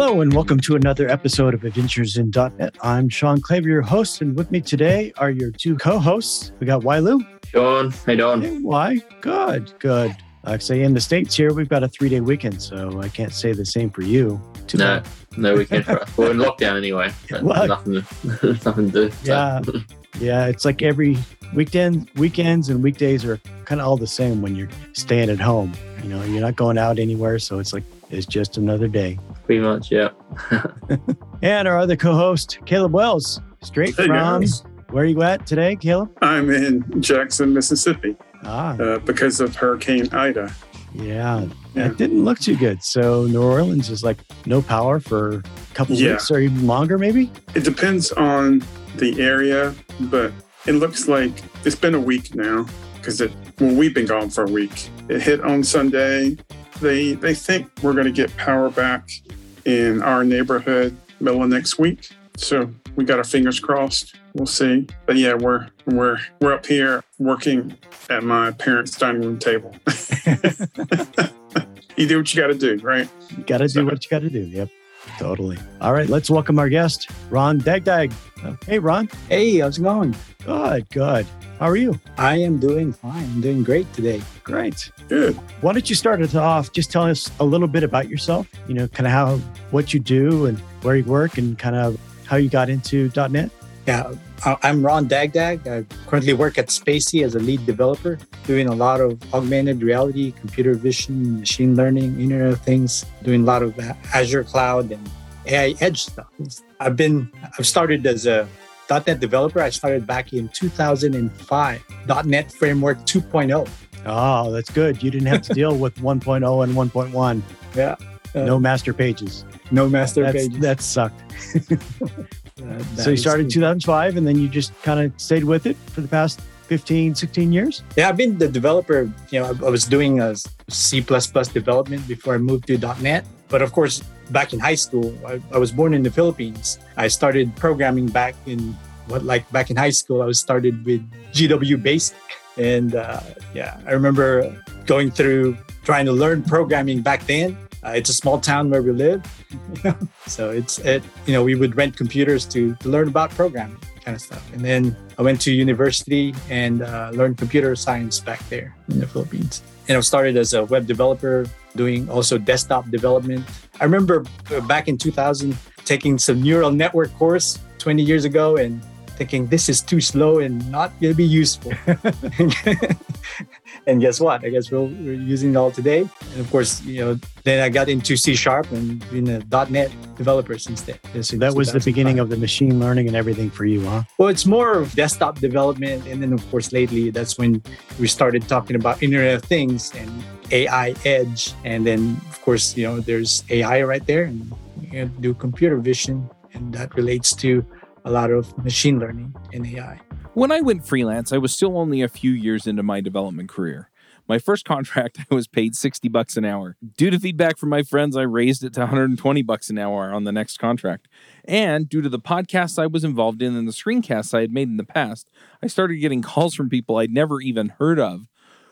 Hello, and welcome to another episode of Adventures in .NET. I'm Shawn Clabough, your host, and with me today are your two co-hosts. We got Wai Liu. Sean, hey, Don. Hey, why? Good, good. Uh, like I say, in the States here, we've got a three-day weekend, so I can't say the same for you. Too no, bad. no weekend for us. We're in lockdown anyway. nothing, nothing to do. So. Yeah, yeah. It's like every weekend, weekends and weekdays are kind of all the same when you're staying at home. You know, you're not going out anywhere, so it's like it's just another day. Pretty much, yeah. and our other co-host, Caleb Wells, straight hey from guys. where are you at today, Caleb? I'm in Jackson, Mississippi. Ah. Uh, because of Hurricane Ida. Yeah, yeah, it didn't look too good. So New Orleans is like no power for a couple yeah. weeks or even longer, maybe. It depends on the area, but it looks like it's been a week now because it well we've been gone for a week. It hit on Sunday. They they think we're going to get power back in our neighborhood middle of next week. So we got our fingers crossed. We'll see. But yeah, we're we're we're up here working at my parents' dining room table. you do what you got to do, right? You got to so. do what you got to do. Yep. Totally. All right, let's welcome our guest, Ron Dagdag. Hey, Ron. Hey, how's it going? Good, good. How are you? I am doing fine. I'm doing great today. Great. Good. Why don't you start us off just telling us a little bit about yourself, you know, kind of how, what you do and where you work and kind of how you got into .NET? Yeah, Uh, I'm Ron Dagdag. I currently work at Spacee as a lead developer, doing a lot of augmented reality, computer vision, machine learning, Internet of Things, doing a lot of uh, Azure Cloud and AI Edge stuff. I've been, I've started as a .NET developer. I started back in 2005, .NET Framework 2.0. Oh, ah, that's good. You didn't have to deal with 1.0 and 1.1. Yeah. Uh, no master pages. No master that's, pages. That sucked. that so you started in 2005 and then you just kind of stayed with it for the past 15, 16 years? Yeah, I've been the developer. You know, I, was doing a C development before I moved to .NET. But of course, back in high school, I, I, was born in the Philippines. I started programming back in what, like back in high school, I was started with GW Basic. And uh, yeah, I remember going through trying to learn programming back then. Uh, it's a small town where we live. so it's, it, you know, we would rent computers to, to learn about programming kind of stuff. And then I went to university and uh, learned computer science back there in the Philippines. And I started as a web developer, doing also desktop development. I remember uh, back in 2000 taking some neural network course 20 years ago and thinking this is too slow and not going to be useful. and guess what? I guess we're, we're, using it all today. And of course, you know, then I got into C Sharp and been a .NET developer since then. So that was the beginning of the machine learning and everything for you, huh? Well, it's more of desktop development. And then, of course, lately, that's when we started talking about Internet of Things and AI Edge. And then, of course, you know, there's AI right there and you know, do computer vision. And that relates to a lot of machine learning and AI. When I went freelance, I was still only a few years into my development career. My first contract, I was paid 60 bucks an hour. Due to feedback from my friends, I raised it to 120 bucks an hour on the next contract. And due to the podcasts I was involved in and the screencasts I had made in the past, I started getting calls from people I'd never even heard of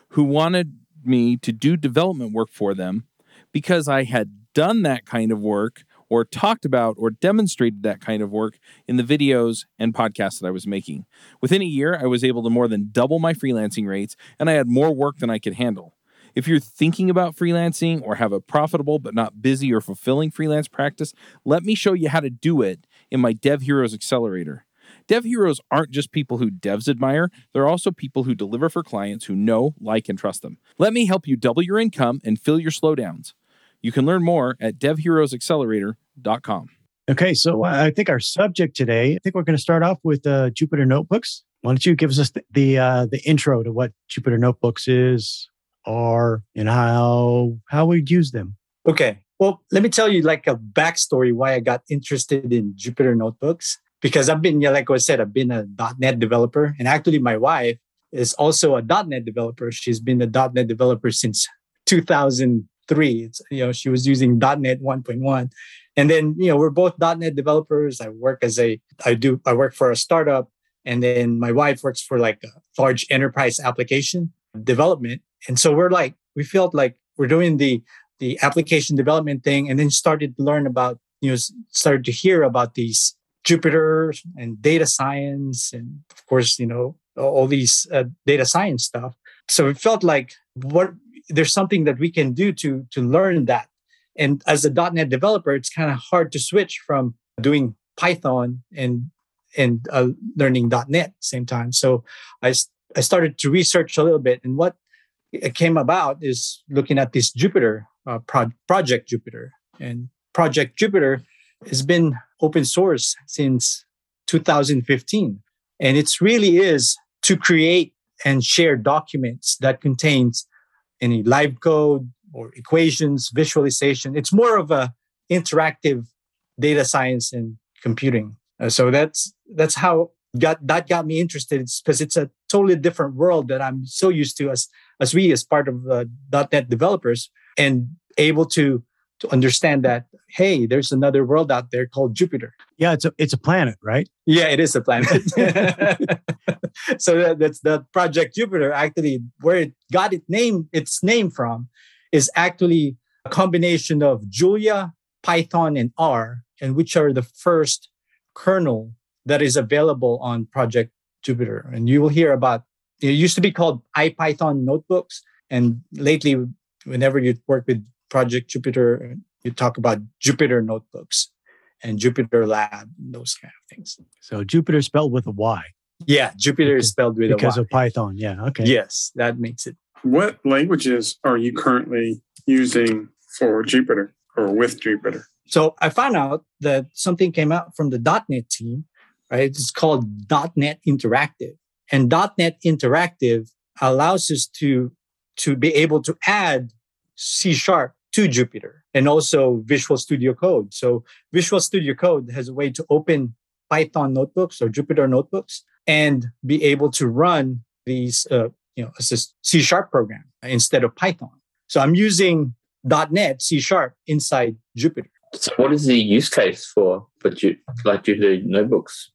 who wanted me to do development work for them because I had done that kind of work or talked about or demonstrated that kind of work in the videos and podcasts that I was making. Within a year, I was able to more than double my freelancing rates, and I had more work than I could handle. If you're thinking about freelancing or have a profitable but not busy or fulfilling freelance practice, let me show you how to do it in my Dev Heroes Accelerator. Dev heroes aren't just people who devs admire, they're also people who deliver for clients who know, like, and trust them. Let me help you double your income and fill your slowdowns. You can learn more at devheroesaccelerator.com. Okay, so I think our subject today, I think we're going to start off with uh, Jupyter Notebooks. Why don't you give us the the, uh, the intro to what Jupyter Notebooks is, are, and how how we'd use them? Okay, well, let me tell you like a backstory why I got interested in Jupyter Notebooks because I've been, yeah, like I said, I've been a .NET developer, and actually my wife is also a .NET developer. She's been a .NET developer since 2000 three. It's, you know, she was using .NET 1.1. And then, you know, we're both .NET developers. I work as a, I do, I work for a startup. And then my wife works for like a large enterprise application development. And so we're like, we felt like we're doing the, the application development thing and then started to learn about you know started to hear about these Jupyter and data science, and of course, you know all these uh, data science stuff. So it felt like what there's something that we can do to to learn that. And as a .NET developer, it's kind of hard to switch from doing Python and and uh, learning .NET same time. So I I started to research a little bit, and what it came about is looking at this Jupyter uh, pro- project Jupyter, and Project Jupyter has been open source since 2015, and it really is to create and share documents that contains any live code or equations, visualization. It's more of a interactive data science and computing. Uh, so that's that's how got that got me interested because it's a totally different world that I'm so used to as as we as part of uh, .NET developers and able to to understand that hey there's another world out there called Jupyter Yeah, it's a it's a planet, right? Yeah, it is a planet. so that, that's the project Jupyter actually where it got its name its name from is actually a combination of Julia, Python and R and which are the first kernel that is available on Project Jupyter And you will hear about it used to be called IPython notebooks. And lately, whenever you work with Project Jupyter, you talk about Jupyter notebooks and Jupyter Lab, those kind of things. So Jupyter spelled with a Y. Yeah, Jupyter because, is spelled with a Y. Because of Python. Yeah. Okay. Yes, that makes it. What languages are you currently using for Jupyter or with Jupyter? So I found out that something came out from the .NET team, right? It's called .NET Interactive. And .NET Interactive allows us to, to be able to add C Sharp to Jupyter and also Visual Studio Code. So Visual Studio Code has a way to open Python notebooks or Jupyter notebooks and be able to run these, uh, you know, a C Sharp program instead of Python. So I'm using .NET C Sharp inside Jupyter. So, what is the use case for for like Jupyter notebooks?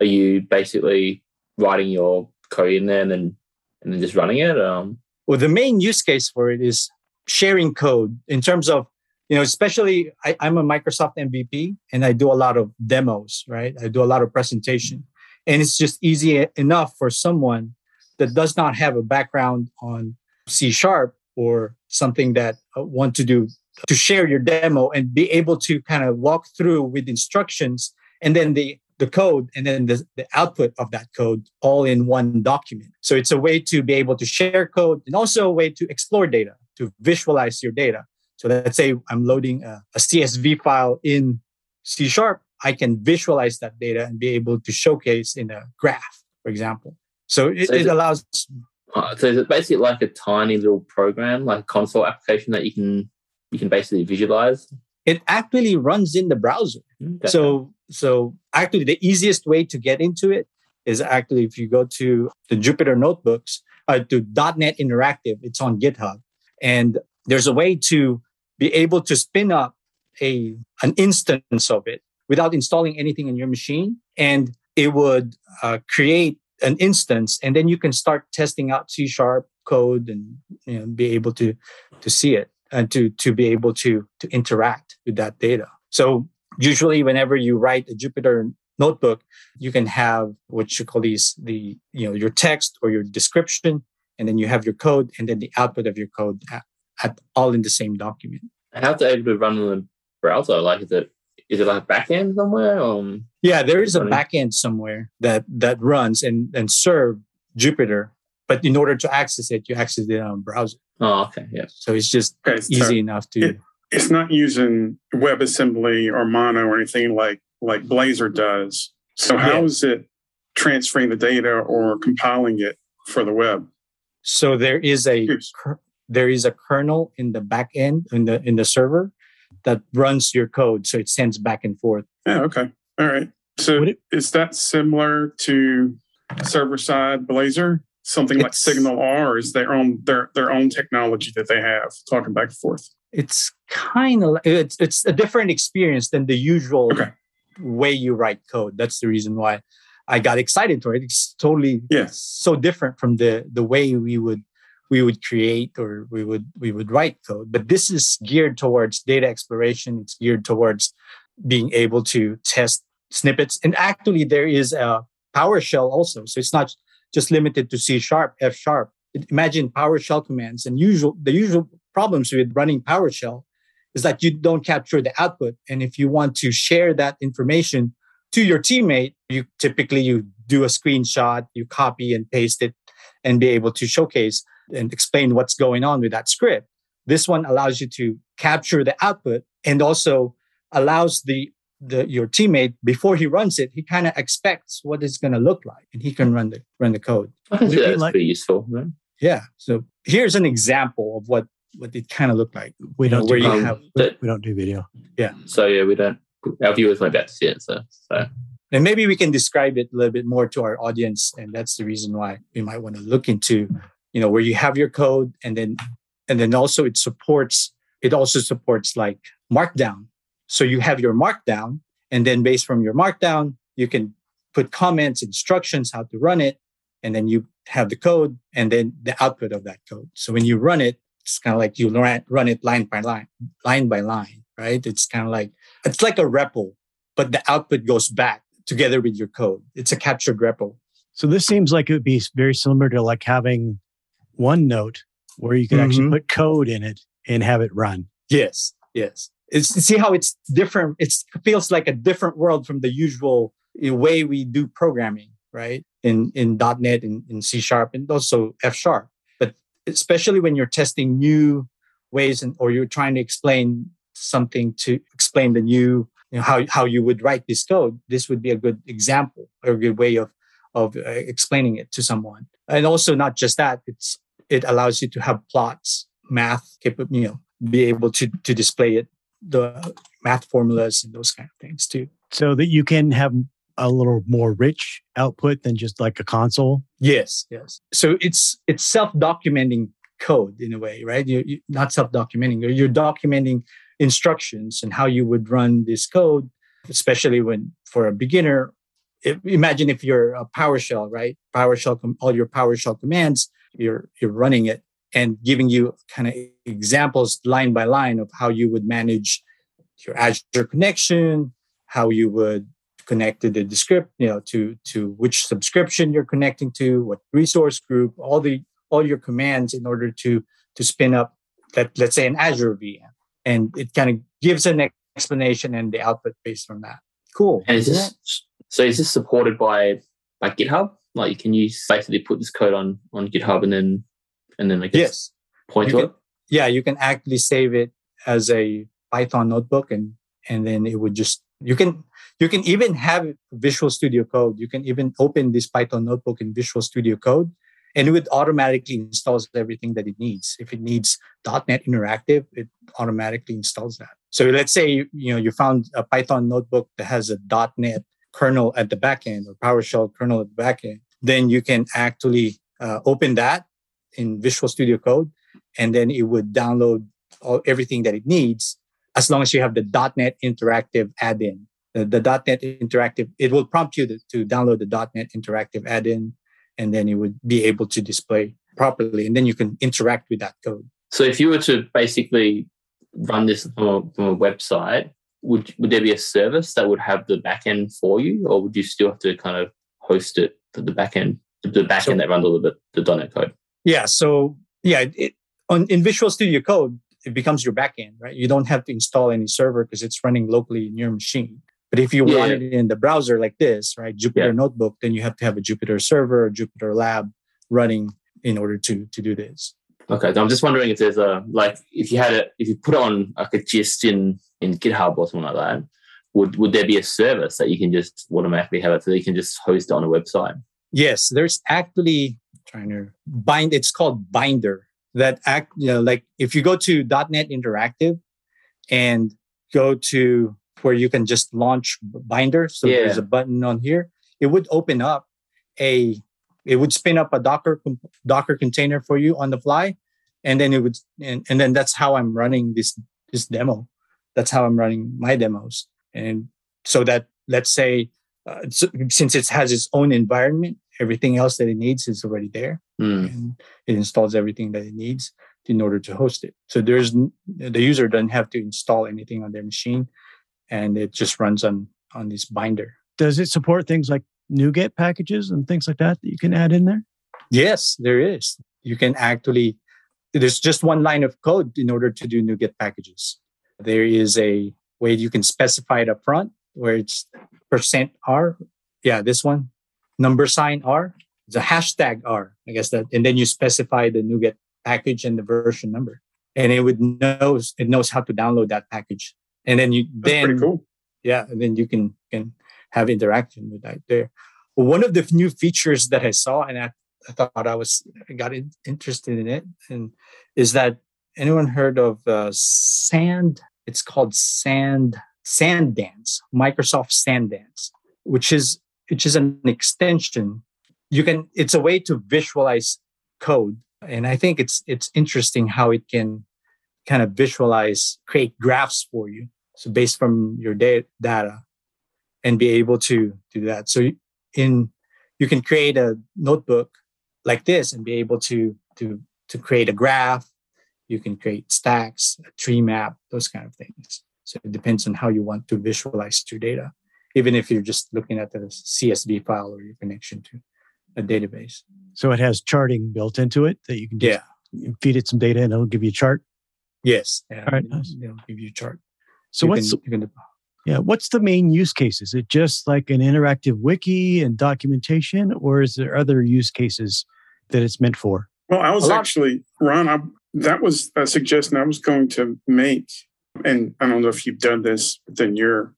Are you basically writing your code in there and then and then just running it? Um, well, the main use case for it is sharing code in terms of you know, especially I, I'm a Microsoft MVP and I do a lot of demos, right? I do a lot of presentation, and it's just easy enough for someone that does not have a background on C sharp or something that uh, want to do to share your demo and be able to kind of walk through with instructions and then the the code and then the, the output of that code all in one document. So it's a way to be able to share code and also a way to explore data, to visualize your data. So let's say I'm loading a, a CSV file in C sharp, I can visualize that data and be able to showcase in a graph, for example. So it, so it allows. Uh, so is it basically like a tiny little program, like a console application that you can you can basically visualize? It actually runs in the browser. Okay. So so actually the easiest way to get into it is actually if you go to the Jupyter notebooks, uh, to .NET Interactive, it's on GitHub. And there's a way to be able to spin up a an instance of it without installing anything on your machine. And it would uh, create an instance and then you can start testing out C sharp code and you know, be able to to see it and to to be able to to interact with that data. So usually, whenever you write a Jupyter notebook, you can have what you call these the you know your text or your description, and then you have your code, and then the output of your code at, at all in the same document. How's it able to run on the browser? Like is it is it like a backend somewhere? Um, yeah, there is a backend somewhere that that runs and and serve Jupyter. But in order to access it, you access it on browser. Oh, okay. Yeah. So it's just okay, easy so enough to. It, it's not using WebAssembly or Mono or anything like like Blazor does. So how yeah. is it transferring the data or compiling it for the web? So there is a there is a kernel in the back end in the in the server that runs your code, so it sends back and forth. Yeah. Okay. All right. So it, is that similar to server side Blazor? something like SignalR, or is their own their their own technology that they have talking back and forth? It's kind of it's it's a different experience than the usual okay. way you write code. That's the reason why I got excited for it. It's totally yeah. so different from the the way we would we would create or we would we would write code. But this is geared towards data exploration. It's geared towards being able to test snippets. And actually, there is a PowerShell also. So it's not just limited to C sharp, F sharp. Imagine PowerShell commands and usual the usual problems with running PowerShell is that you don't capture the output. And if you want to share that information to your teammate, you typically you do a screenshot, you copy and paste it and be able to showcase and explain what's going on with that script. This one allows you to capture the output and also allows the, the your teammate before he runs it, he kind of expects what it's going to look like, and he can run the run the code. I think Would it be that's like- pretty useful. Right? Yeah. So here's an example of what what it kind of looked like. We You know, don't where you Um, have that- we don't do video. Yeah. So yeah, we don't. Our viewers won't be able to see it. So, and maybe we can describe it a little bit more to our audience and that's the reason why we might want to look into you know where you have your code and then and then also it supports it also supports like markdown. So you have your markdown and then based from your markdown you can put comments instructions how to run it and then you have the code and then the output of that code. So when you run it it's kind of like you run it line by line line by line right it's kind of like it's like a REPL but the output goes back together with your code. It's a captured REPL. So this seems like it would be very similar to like having OneNote where you could actually Mhm. put code in it and have it run. Yes, yes. It's see how it's different. It feels like a different world from the usual way we do programming, right? In in .NET and in C sharp and also F sharp. But especially when you're testing new ways and or you're trying to explain something to explain the new you know, how how you would write this code, this would be a good example or a good way of of uh, explaining it to someone. And also not just that, it's it allows you to have plots, math, you know, be able to to display it, the math formulas and those kind of things too. So that you can have a little more rich output than just like a console. Yes, yes. So it's it's self-documenting code in a way, right? You, you not self-documenting. You're, you're documenting instructions and how you would run this code, especially when for a beginner. If, imagine if you're a PowerShell, right? PowerShell, com- all your PowerShell commands, you're you're running it and giving you kind of examples line by line of how you would manage your Azure connection, how you would connect to the descript, you know, to to which subscription you're connecting to, what resource group, all the all your commands in order to to spin up let, let's say an Azure VM. And it kind of gives an explanation and the output based on that. Cool. and is this so? Is this supported by by GitHub? Like, can you basically put this code on on GitHub and then and then I guess Yes. point You to can- it? yeah, you can actually save it as a Python notebook and and then it would just you can you can even have Visual Studio Code. You can even open this Python notebook in Visual Studio Code and it automatically installs everything that it needs. If it needs .NET Interactive, it automatically installs that. So let's say you know you found a Python notebook that has a .NET kernel at the back end or PowerShell kernel at the back end, then you can actually uh, open that in Visual Studio Code and then it would download all, everything that it needs as long as you have the .NET Interactive add-in. The, the .NET Interactive, it will prompt you to, to download the .NET Interactive add-in, and then it would be able to display properly, and then you can interact with that code. So, if you were to basically run this from a, from a website, would would there be a service that would have the backend for you, or would you still have to kind of host it to the backend, the backend So- that runs all the the .NET code? Yeah. So yeah, it, on in Visual Studio Code, it becomes your backend, right? You don't have to install any server because it's running locally in your machine. But if you Yeah, want it in the browser like this, right, Jupyter Yeah. Notebook, then you have to have a Jupyter server, or Jupyter Lab running in order to to do this. Okay, so I'm just wondering if there's a like if you had it if you put it on like a gist in in GitHub or something like that, would would there be a service that you can just automatically have it so you can just host it on a website? Yes, there's actually trying to bind. It's called Binder. That act, you know, like if you go to .NET Interactive and go to where you can just launch Binder. So Yeah. there's a button on here. It would open up a. It would spin up a Docker Docker container for you on the fly, and then it would, and, and then that's how I'm running this this demo. That's how I'm running my demos, and so that let's say uh, since it has its own environment, everything else that it needs is already there, Hmm. and it installs everything that it needs in order to host it. So there's the user doesn't have to install anything on their machine. And it just runs on on this binder. Does it support things like NuGet packages and things like that that you can add in there? Yes, there is. You can actually, there's just one line of code in order to do NuGet packages. There is a way you can specify it up front where it's percent R. Yeah, this one, number sign R. It's a hashtag R, I guess that. And then you specify the NuGet package and the version number. And it would knows it knows how to download that package. And then you That's then cool. yeah, and then you can can have interaction with that there. One of the new features that I saw, and I, I thought I was I got in, interested in it, and is that anyone heard of uh, Sand? It's called Sand SandDance, Microsoft SandDance, which is which is an extension. You can it's a way to visualize code, and I think it's it's interesting how it can kind of visualize, create graphs for you. So based from your da- data, and be able to do that. So in you can create a notebook like this and be able to to to create a graph. You can create stacks, a tree map, those kind of things. So it depends on how you want to visualize your data, even if you're just looking at the CSV file or your connection to a database. So it has charting built into it that you can just Yeah. feed it some data and it'll give you a chart. Yes. Yeah. All right, nice. They'll give you a chart. So You what's can- you can- yeah, what's the main use case? Is it just like an interactive wiki and documentation, or is there other use cases that it's meant for? Well, I was actually, Ron, I, that was a suggestion I was going to make. And I don't know if you've done this within your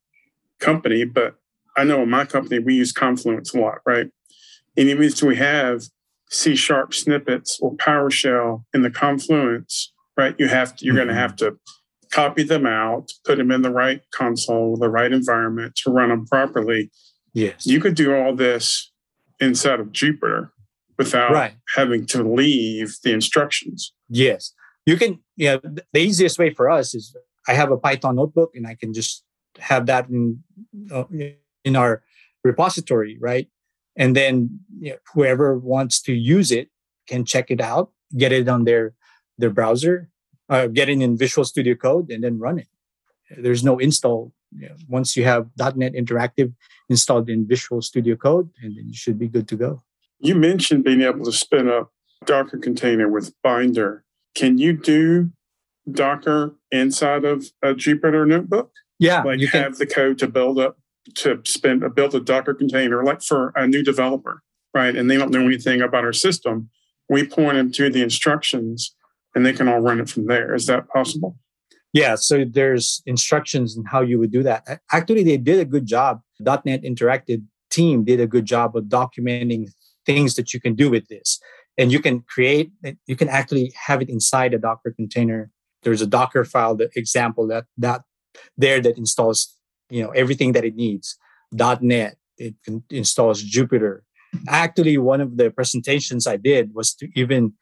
company, but I know in my company, we use Confluence a lot, right? And even if we have C sharp snippets or PowerShell in the Confluence, right? You have to, you're going to mm-hmm. have to copy them out, put them in the right console, the right environment to run them properly. yes. You could do all this inside of Jupyter without Right. having to leave the instructions. Yes. You can, yeah, the easiest way for us is I have a Python notebook and I can just have that in, uh, in our repository, right? And then you know, whoever wants to use it can check it out, get it on their, their browser, uh, get it in Visual Studio Code and then run it. There's no install. You know, once you have .NET Interactive installed in Visual Studio Code, and then you should be good to go. You mentioned being able to spin up Docker container with Binder. Can you do Docker inside of a Jupyter notebook? Yeah, Like you can. have the code to build up to spin build a Docker container, like for a new developer, right? And they don't know anything about our system. We point them to the instructions, and they can all run it from there. Is that possible? Yeah, so there's instructions on how you would do that. Actually, they did a good job. .NET Interactive team did a good job of documenting things that you can do with this. And you can create, you can actually have it inside a Docker container. There's a Docker file, the example that that there that installs, you know, everything that it needs. .NET, it installs Jupyter. Actually, one of the presentations I did was to even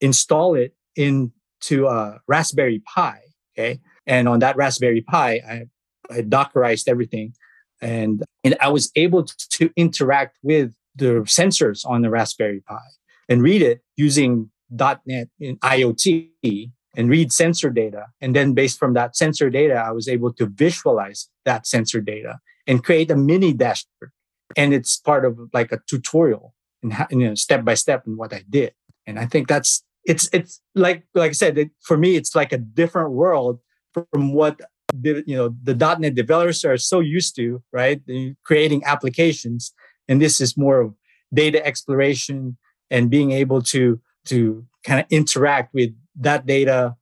install it into a Raspberry Pi Okay. And on that Raspberry Pi, I, I Dockerized everything. And, and I was able to interact with the sensors on the Raspberry Pi and read it using .NET in IoT and read sensor data. And then based from that sensor data, I was able to visualize that sensor data and create a mini dashboard. And it's part of like a tutorial and you know, step by step in what I did. And I think that's it's it's like like I said, it, for me, it's like a different world from what the, you know the .NET developers are so used to, right? Creating applications, and this is more of data exploration and being able to to kind of interact with that data,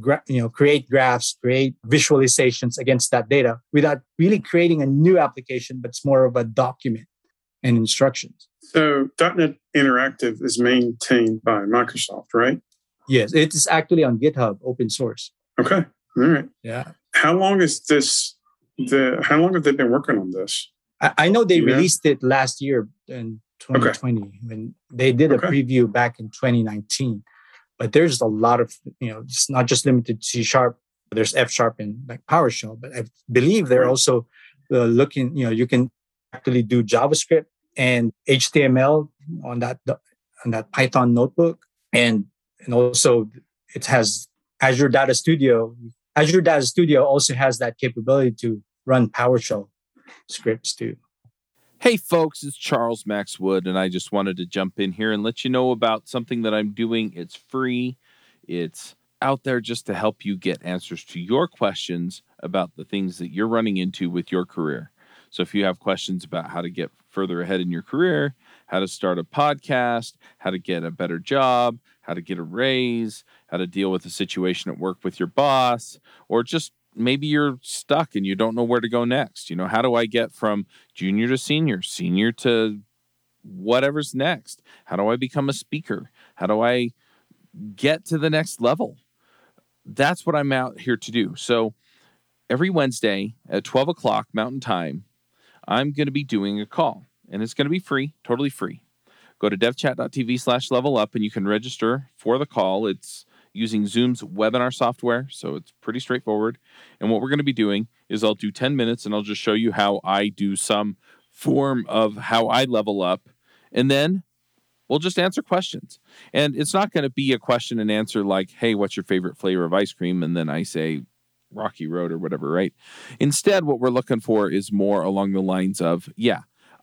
gra- you know, create graphs, create visualizations against that data without really creating a new application, but it's more of a document and instructions. So .NET Interactive is maintained by Microsoft, right? Yes, it is actually on GitHub, open source. Okay. All right. Yeah. How long is this? The how long have they been working on this? I, I know they released it last year in 2020 when they did a preview back in 2019. But there's a lot of, you know, it's not just limited to C sharp. There's F sharp and like PowerShell, but I believe they're Right. also uh, looking, you know, you can actually do JavaScript and HTML on that on that Python notebook, and and also it has Azure Data Studio. Azure Data Studio also has that capability to run PowerShell scripts too. Hey, folks, it's Charles Max Wood, and I just wanted to jump in here and let you know about something that I'm doing. It's free, it's out there just to help you get answers to your questions about the things that you're running into with your career. So, if you have questions about how to get further ahead in your career, how to start a podcast, how to get a better job, how to get a raise, how to deal with a situation at work with your boss, or just maybe you're stuck and you don't know where to go next. You know, how do I get from junior to senior, senior to whatever's next? How do I become a speaker? How do I get to the next level? That's what I'm out here to do. So every Wednesday at 12 o'clock Mountain Time, I'm going to be doing a call and it's going to be free, totally free. Go to devchat.tv slash level up and you can register for the call. It's using Zoom's webinar software. So it's pretty straightforward. And what we're going to be doing is I'll do 10 minutes and I'll just show you how I do some form of how I level up. And then we'll just answer questions. And it's not going to be a question and answer like, hey, what's your favorite flavor of ice cream? And then I say, Rocky Road or whatever, right? Instead, what we're looking for is more along the lines of, yeah,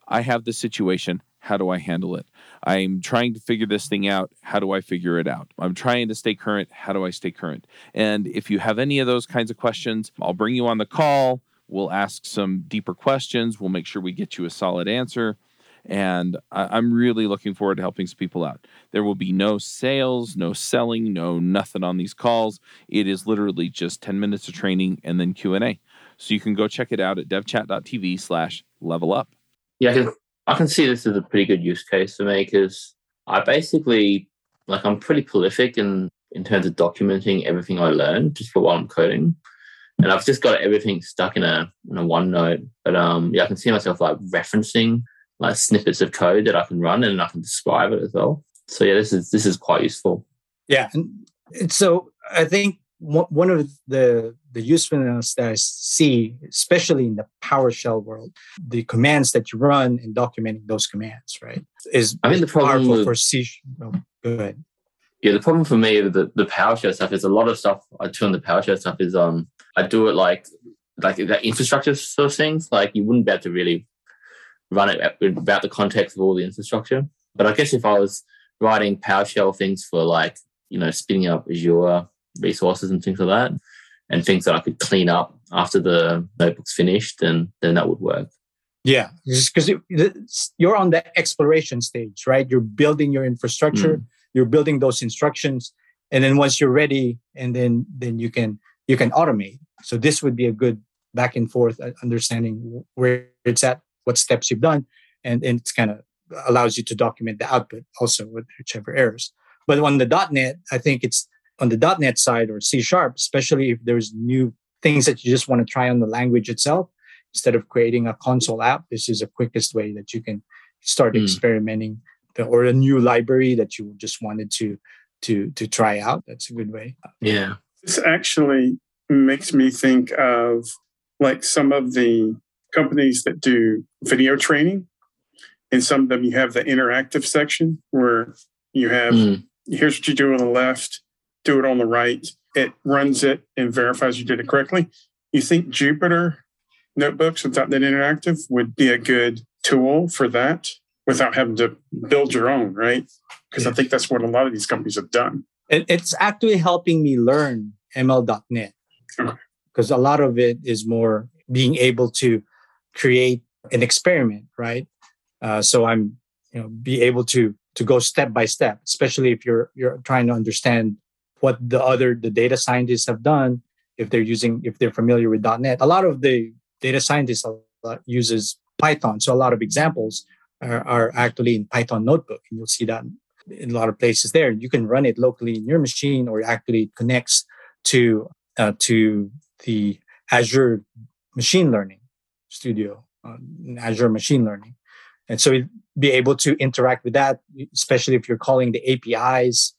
I have this situation. How do I handle it? I'm trying to figure this thing out. How do I figure it out? I'm trying to stay current. How do I stay current? And if you have any of those kinds of questions, I'll bring you on the call. We'll ask some deeper questions. We'll make sure we get you a solid answer. And I- am really looking forward to helping some people out. There will be no sales, no selling, no nothing on these calls. It is literally just 10 minutes of training and then Q&A. So you can go check it out at devchat.tv slash level up. Yeah, I can see this as a pretty good use case for me because I basically like I'm pretty prolific in in terms of documenting everything I learn just for while I'm coding. And I've just got everything stuck in a in a OneNote. But um yeah, I can see myself like referencing like snippets of code that I can run and I can describe it as well. So yeah, this is this is quite useful. Yeah. And so I think one of the the usefulness that I see, especially in the PowerShell world, the commands that you run and documenting those commands, right, is I mean the problem with, for C. Oh, go ahead. Yeah, the problem for me with the, the PowerShell stuff is a lot of stuff I do on the PowerShell stuff is um I do it like like that infrastructure sort of things. Like you wouldn't be able to really run it without the context of all the infrastructure. But I guess if I was writing PowerShell things for like you know spinning up Azure resources and things like that, and things that I could clean up after the notebook's finished, then then that would work. Yeah, because you're on the exploration stage, right? You're building your infrastructure, mm. you're building those instructions, and then once you're ready, and then then you can you can automate. So this would be a good back and forth uh, understanding where it's at, what steps you've done, and and it's kind of allows you to document the output also with whichever errors. But on the .NET, I think it's on the .NET side or C sharp, especially if there's new things that you just want to try on the language itself, instead of creating a console app, this is the quickest way that you can start mm. experimenting or a new library that you just wanted to to to try out. That's a good way. Yeah. This actually makes me think of like some of the companies that do video training. In some of them, you have the interactive section where you have mm. here's what you do on the left, do it on the right. It runs it and verifies you did it correctly. You think Jupyter notebooks without that interactive would be a good tool for that without having to build your own, right? Because yeah. I think that's what a lot of these companies have done. It's actually helping me learn ML.NET because okay. a lot of it is more being able to create an experiment, right? Uh, so I'm, you know, be able to to go step by step, especially if you're you're trying to understand what the other the data scientists have done if they're using if they're familiar with .NET. A lot of the data scientists uses Python, so a lot of examples are, are actually in Python Notebook, and you'll see that in a lot of places there. You can run it locally in your machine, or actually connects to uh, to the Azure Machine Learning Studio, uh, Azure Machine Learning, and so be able to interact with that, especially if you're calling the APIs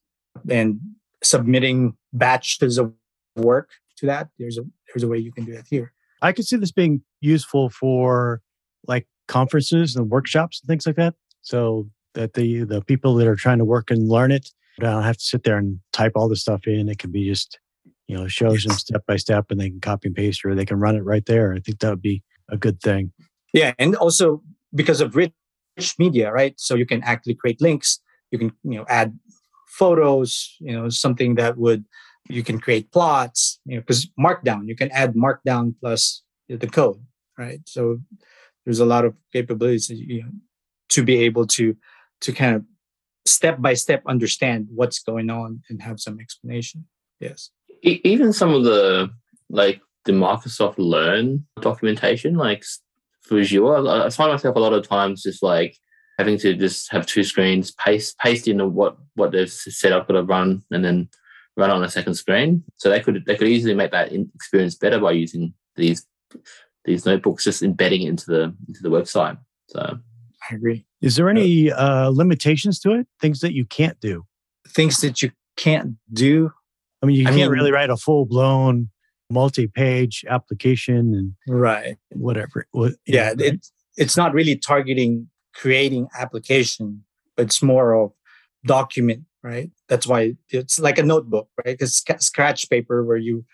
and submitting batches of work to that. There's a there's a way you can do that here. I could see this being useful for like conferences and workshops and things like that. So that the the people that are trying to work and learn it don't have to sit there and type all this stuff in. It can be just you know, shows them step by step and they can copy and paste or they can run it right there. I think that would be a good thing. Yeah. And also because of rich media, right? So you can actually create links, you can, you know, add photos, you know, something that would, you can create plots, you know, because markdown, you can add markdown plus the code, right? So there's a lot of capabilities you know, to be able to, to kind of step by step understand what's going on and have some explanation. Yes. Even some of the like the Microsoft Learn documentation, like for Azure, I find myself a lot of times just like having to just have two screens, paste paste in what what they've set up to run, and then run on a second screen. So they could they could easily make that experience better by using these these notebooks, just embedding it into the into the website. So I agree. Is there any uh, limitations to it? Things that you can't do? Things that you can't do. I mean, you I can't mean, really write a full blown multi-page application and right whatever. yeah, know, right? it's not really targeting creating application, but it's more of document, right? That's why it's like a notebook, right? It's scratch paper where you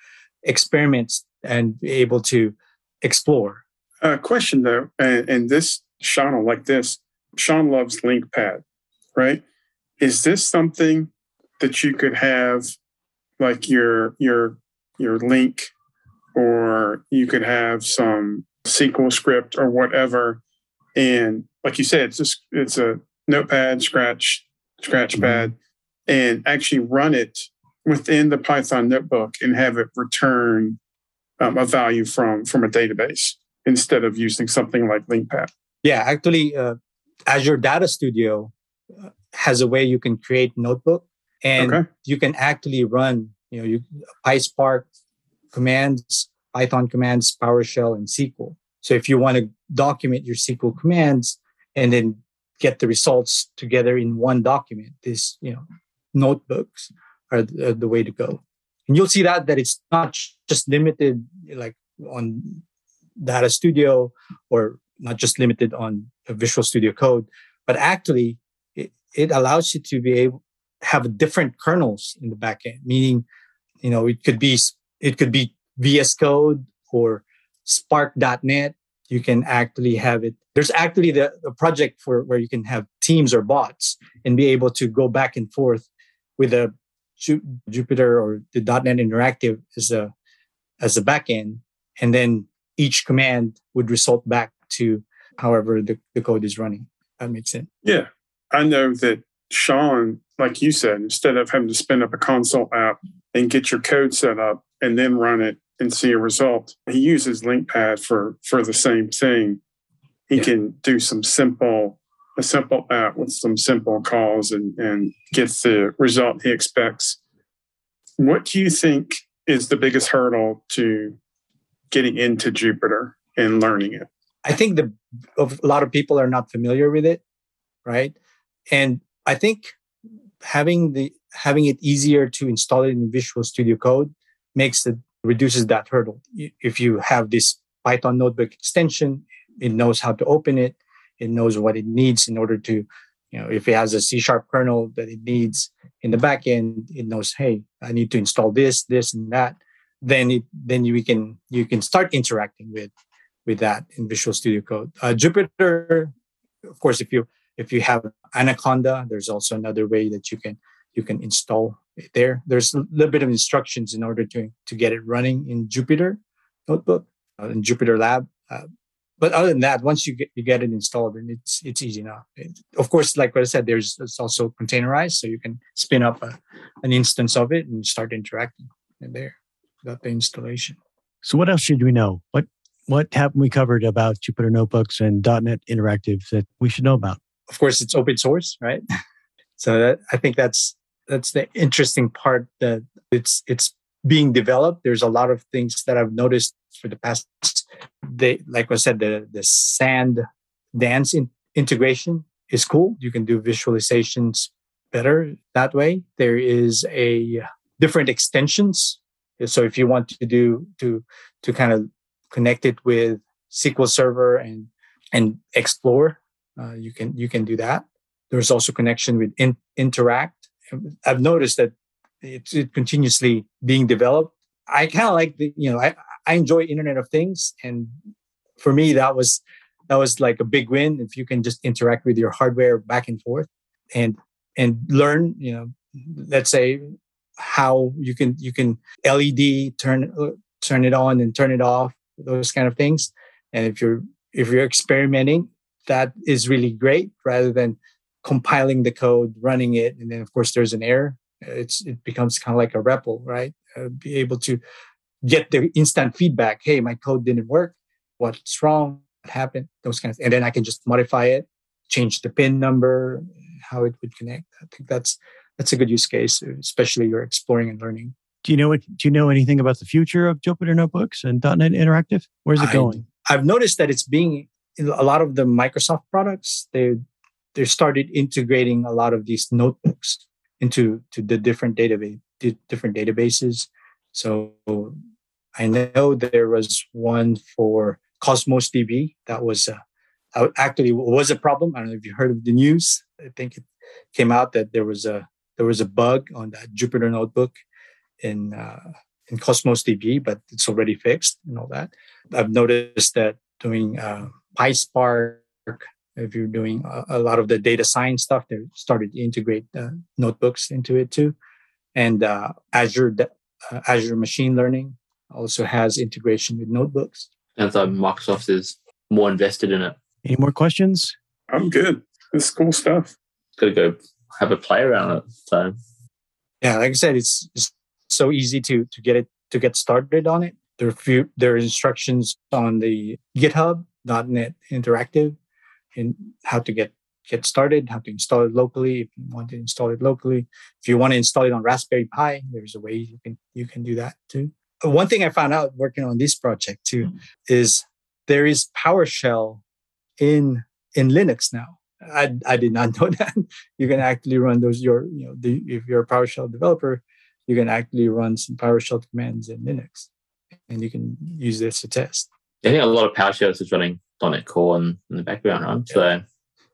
experiment and be able to explore. A uh, question though, and, and this Sean like this. Sean loves LINQPad, right? Is this something that you could have like your your your LINQ or you could have some SQL script or whatever. And like you said, it's just it's a notepad, scratch, scratch mm-hmm. pad, and actually run it within the Python notebook and have it return um, a value from from a database instead of using something like LINQPad. Yeah, actually, uh, Azure Data Studio uh, has a way you can create notebook, and okay. you can actually run you know you PySpark commands, Python commands, PowerShell, and SQL. So if you want to document your SQL commands and then get the results together in one document, this you know notebooks are the, the way to go. And you'll see that that it's not just limited like on Data Studio or not just limited on Visual Studio Code, but actually it, it allows you to be able have different kernels in the backend, meaning you know it could be it could be VS Code or Spark.net. You can actually have it. There's actually the, the project for where you can have teams or bots and be able to go back and forth with a Jupyter or the .NET Interactive as a as a backend, and then each command would result back to however the, the code is running. That makes sense. Yeah, I know that Sean, like you said, instead of having to spin up a console app and get your code set up and then run it and see a result. He uses LINQPad for for the same thing. He yeah. can do some simple a simple app with some simple calls and and get the result he expects. What do you think is the biggest hurdle to getting into Jupyter and learning it? I think the a lot of people are not familiar with it, right? And I think having the having it easier to install it in Visual Studio Code makes it reduces that hurdle. If you have this Python notebook extension, it knows how to open it. It knows what it needs in order to, you know, if it has a C sharp kernel that it needs in the backend, it knows, hey, I need to install this, this, and that. Then it then you can you can start interacting with with that in Visual Studio Code. Uh, Jupyter, of course, if you if you have Anaconda, there's also another way that you can you can install there. There's a little bit of instructions in order to, to get it running in Jupyter Notebook, uh, in Jupyter Lab. Uh, but other than that, once you get you get it installed, and it's it's easy enough. It, of course, like what I said, there's it's also containerized, so you can spin up a, an instance of it and start interacting in there without the installation. So, what else should we know? What what haven't we covered about Jupyter Notebooks and .NET Interactive that we should know about? Of course, it's open source, right? so that, I think that's that's the interesting part that it's it's being developed. There's a lot of things that I've noticed for the past. They like I said, the the sand dance in, integration is cool. You can do visualizations better that way. There is a different extensions. So if you want to do to to kind of connect it with SQL Server and and explore, uh, you can you can do that. There's also connection with in, Interact I've noticed that it's it continuously being developed. I kind of like the, you know, I, I enjoy Internet of Things. And for me, that was, that was like a big win. If you can just interact with your hardware back and forth and, and learn, you know, let's say how you can, you can LED turn, turn it on and turn it off, those kind of things. And if you're, if you're experimenting, that is really great rather than compiling the code, running it. And then of course there's an error. It's, it becomes kind of like a REPL, right? uh, be able to get the instant feedback. Hey, my code didn't work. What's wrong? What happened? Those kinds, of, and then I can just modify it, change the pin number, how it would connect. I think that's that's a good use case, especially you're exploring and learning. Do you know what? Do you know anything about the future of Jupyter Notebooks and .NET Interactive? Where's it going? I, I've noticed that it's being a lot of the Microsoft products. They they started integrating a lot of these notebooks into to the different database different databases. So I know there was one for Cosmos DB that was uh, actually was a problem. I don't know if you heard of the news. I think it came out that there was a there was a bug on that Jupyter notebook in uh, in Cosmos DB, but it's already fixed and all that. I've noticed that doing uh, PySpark, if you're doing a, a, lot of the data science stuff, they started to integrate uh, notebooks into it too and uh, Azure uh, Azure Machine Learning also has integration with notebooks. And so Microsoft is more invested in it. Any more questions? I'm good. This is cool stuff. Got to go have a play around it. So yeah, like I said, it's, it's so easy to to get it to get started on it. There are few there are instructions on the GitHub .NET interactive in how to get get started, how to install it locally. If you want to install it locally, if you want to install it on Raspberry Pi, there's a way you can you can do that too. One thing I found out working on this project too mm-hmm. is there is PowerShell in in Linux now. I, I did not know that you can actually run those your you know the, if you're a PowerShell developer, you can actually run some PowerShell commands in Linux, and you can use this to test. I think a lot of PowerShell is running .NET Core in, in the background, right? Yeah. So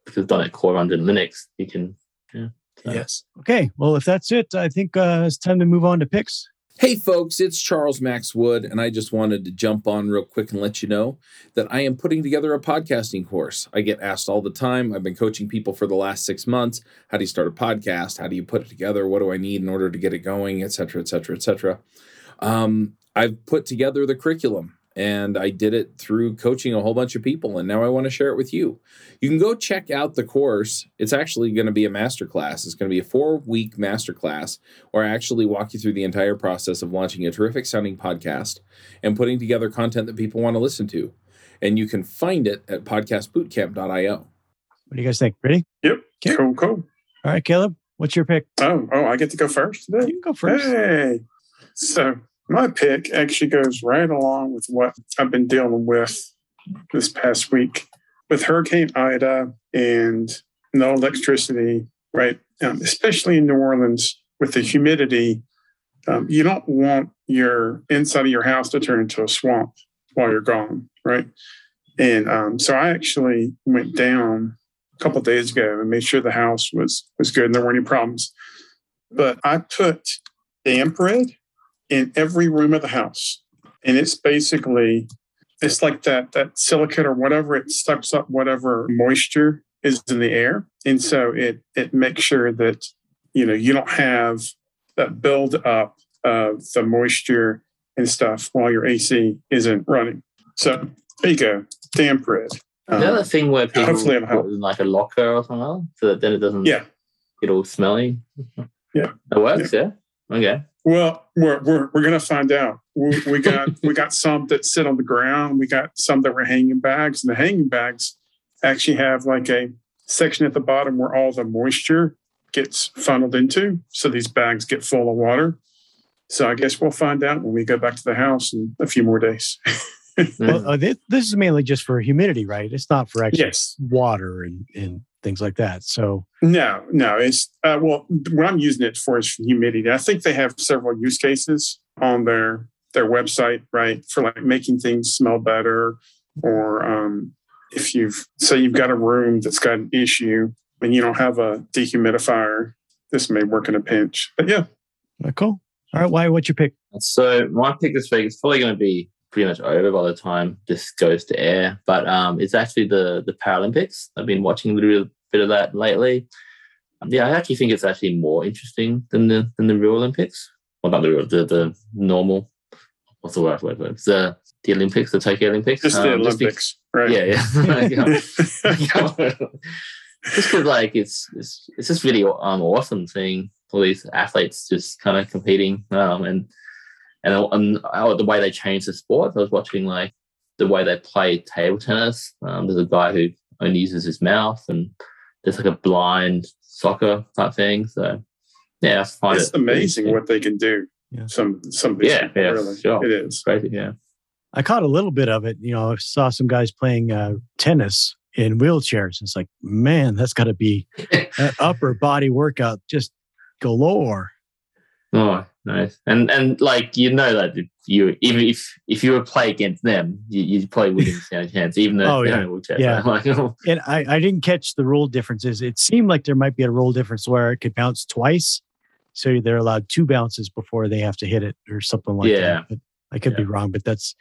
because .NET Core runs in Linux, you can. Yeah, so. Yes. Okay. Well, if that's it, I think uh, it's time to move on to picks. Hey, folks, it's Charles Max Wood, and I just wanted to jump on real quick and let you know that I am putting together a podcasting course. I get asked all the time. I've been coaching people for the last six months. How do you start a podcast? How do you put it together? What do I need in order to get it going, et cetera, et cetera, et cetera. Um, I've put together the curriculum and I did it through coaching a whole bunch of people. And now I want to share it with you. You can go check out the course. It's actually going to be a masterclass. It's going to be a four week masterclass where I actually walk you through the entire process of launching a terrific sounding podcast and putting together content that people want to listen to. And you can find it at podcastbootcamp.io. What do you guys think? Ready? Yep. Okay. Cool, cool. All right, Caleb, what's your pick? Oh, oh, I get to go first today? You can go first. Hey. So my pick actually goes right along with what I've been dealing with this past week with Hurricane Ida and no electricity, right? Um, especially in New Orleans with the humidity. Um, you don't want your inside of your house to turn into a swamp while you're gone, right? And um, so I actually went down a couple days ago and made sure the house was was good and there weren't any problems. But I put DampRid in every room of the house. And it's basically, it's like that, that silicate or whatever, it sucks up whatever moisture is in the air. And so it, it makes sure that, you know, you don't have that build up of the moisture and stuff while your AC isn't running. So there you go, DampRid. Um, the other thing where people hopefully put like a locker or something so that then it doesn't yeah. get all smelly. Yeah. It works, yeah. yeah? Okay. Well, we're we're, we're gonna find out. We, we got we got some that sit on the ground. We got some that were hanging bags, and the hanging bags actually have like a section at the bottom where all the moisture gets funneled into. So these bags get full of water. So I guess we'll find out when we go back to the house in a few more days. well, uh, this, this, is mainly just for humidity, right? It's not for actual yes. water and, and things like that. So no, no, it's uh, well, what I'm using it for is humidity. I think they have several use cases on their their website, right, for like making things smell better, or um, if you've say you've got a room that's got an issue and you don't have a dehumidifier, this may work in a pinch. But yeah, cool. All right, Wai? What's your pick? So my pick this week is probably going to be pretty much over by the time this goes to air. But um, it's actually the the Paralympics. I've been watching a little bit of that lately. Yeah, I actually think it's actually more interesting than the than the real Olympics. Well, not the real, the the normal. What's the word? The the Olympics, the Tokyo Olympics. Just the Um, Olympics, right? yeah, yeah. just because like it's, it's it's just really um awesome seeing all these athletes just kind of competing um and and and how the way they change the sport. I was watching like the way they play table tennis. Um, there's a guy who only uses his mouth, and there's like a blind soccer type thing. So yeah, I find it's it amazing interesting. what they can do. Yeah. Some some Yeah, people, yeah, really. sure. It is. crazy. Yeah, I caught a little bit of it. You know, I saw some guys playing uh, tennis in wheelchairs. It's like, man, that's got to be an upper body workout just galore. Oh, nice. And and like you know that if you even if if you would play against them, you, you probably wouldn't stand a chance, even though Oh, yeah. in a wheelchair. Yeah. Like, And I, I didn't catch the rule differences. It seemed like there might be a rule difference where it could bounce twice. So they're allowed two bounces before they have to hit it or something like Yeah. that. But I could be wrong, but that's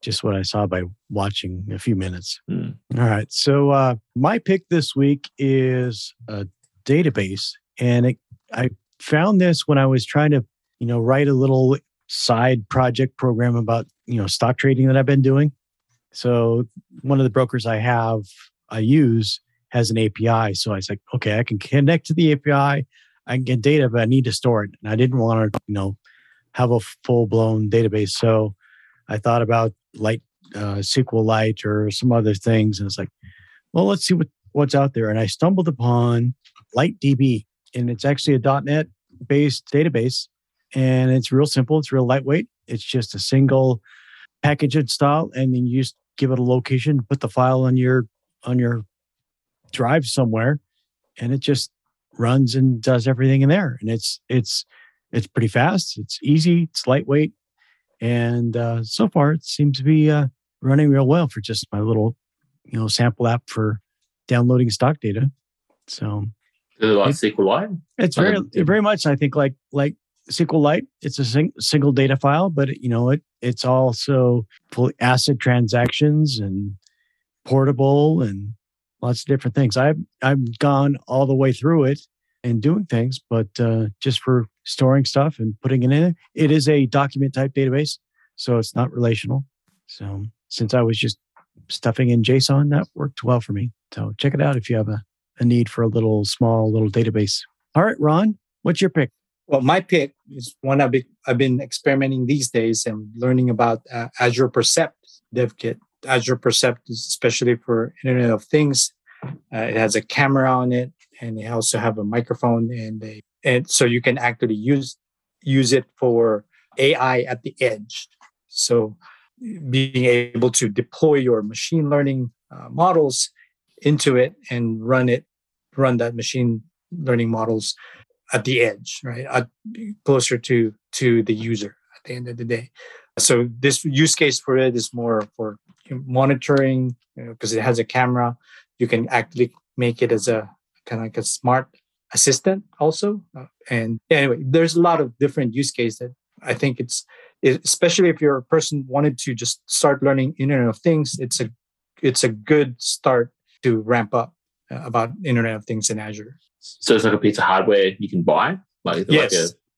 just what I saw by watching a few minutes. Hmm. All right. So uh, my pick this week is a database, and it, I found this when I was trying to, you know, write a little side project program about you know stock trading that I've been doing. So one of the brokers I have, I use has an API. So I was like, okay, I can connect to the API. I can get data, but I need to store it. And I didn't want to, you know, have a full blown database. So I thought about light uh, SQLite or some other things. And it's like, well, let's see what, what's out there. And I stumbled upon LiteDB, and it's actually a .NET based database, and it's real simple. It's real lightweight. It's just a single package install, and then you just give it a location, put the file on your on your drive somewhere, and it just runs and does everything in there. And it's it's it's pretty fast. It's easy. It's lightweight, and uh, so far it seems to be uh, running real well for just my little you know sample app for downloading stock data. So Is it like SQLite? it's very a- very much I think like like SQLite. It's a sing, single data file, but you know it it's also full ACID transactions and portable and lots of different things. I've I've gone all the way through it and doing things, but uh, just for storing stuff and putting it in, it is a document type database, so it's not relational. So since I was just stuffing in JSON, that worked well for me. So check it out if you have a, a need for a little small little database. All right, Ron, what's your pick? Well, my pick is one I've been, I've been experimenting these days and learning about uh, Azure Percept Dev Kit. Azure Percept is especially for Internet of Things. Uh, it has a camera on it, and they also have a microphone, and and so you can actually use use it for AI at the edge. So being able to deploy your machine learning uh, models into it and run it, run that machine learning models at the edge, right? At, closer to to the user at the end of the day. So this use case for it is more for monitoring because it has a camera. You can actually make it as a kind of like a smart assistant also. And anyway, there's a lot of different use cases that I think it's especially if you're a person wanted to just start learning Internet of Things. It's a it's a good start to ramp up about Internet of Things in Azure. So it's like a piece of hardware you can buy, like Yes.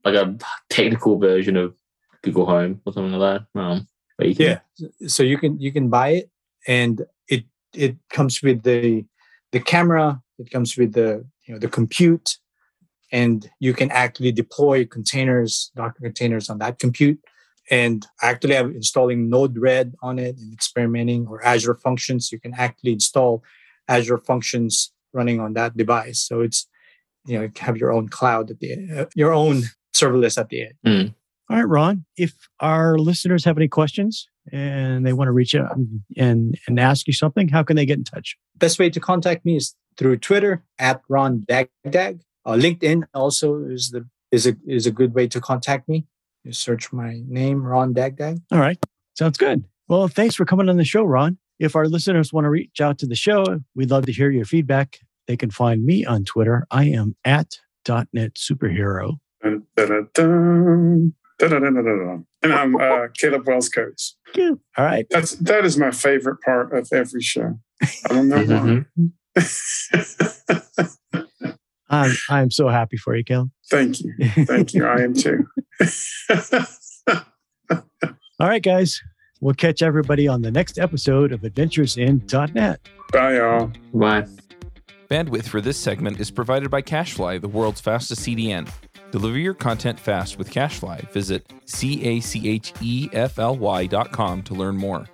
like a like a technical version of Google Home or something like that. Um, can, Yeah. So you can you can buy it, and it it comes with the the camera. It comes with the you know the compute, and you can actually deploy containers, Docker containers on that compute. And actually, I'm installing Node-RED on it and experimenting, or Azure Functions. You can actually install Azure Functions running on that device. So it's you know have your own cloud at the uh, your own serverless at the end. All right, Ron. If our listeners have any questions and they want to reach out and and ask you something, how can they get in touch? best way to contact me is through Twitter at Ron Dagdag. Uh, LinkedIn also is the is a is a good way to contact me. You search my name, Ron Dagdag. All right, sounds good. Well, thanks for coming on the show, Ron. If our listeners want to reach out to the show, we'd love to hear your feedback. They can find me on Twitter. I am at .NET Superhero. Dun, dun, dun, dun. Da-da-da-da-da-da. And I'm uh, Caleb Wells Codes. All right. That's that is my favorite part of every show. I don't know why. Mhm. I'm I'm so happy for you, Kel. Thank you. Thank you. I am too. All right, guys. We'll catch everybody on the next episode of Adventures in .NET. Bye, y'all. Bye. Bandwidth for this segment is provided by CacheFly, the world's fastest CDN. Deliver your content fast with CacheFly. Visit C A C H E F L Y dot com to learn more.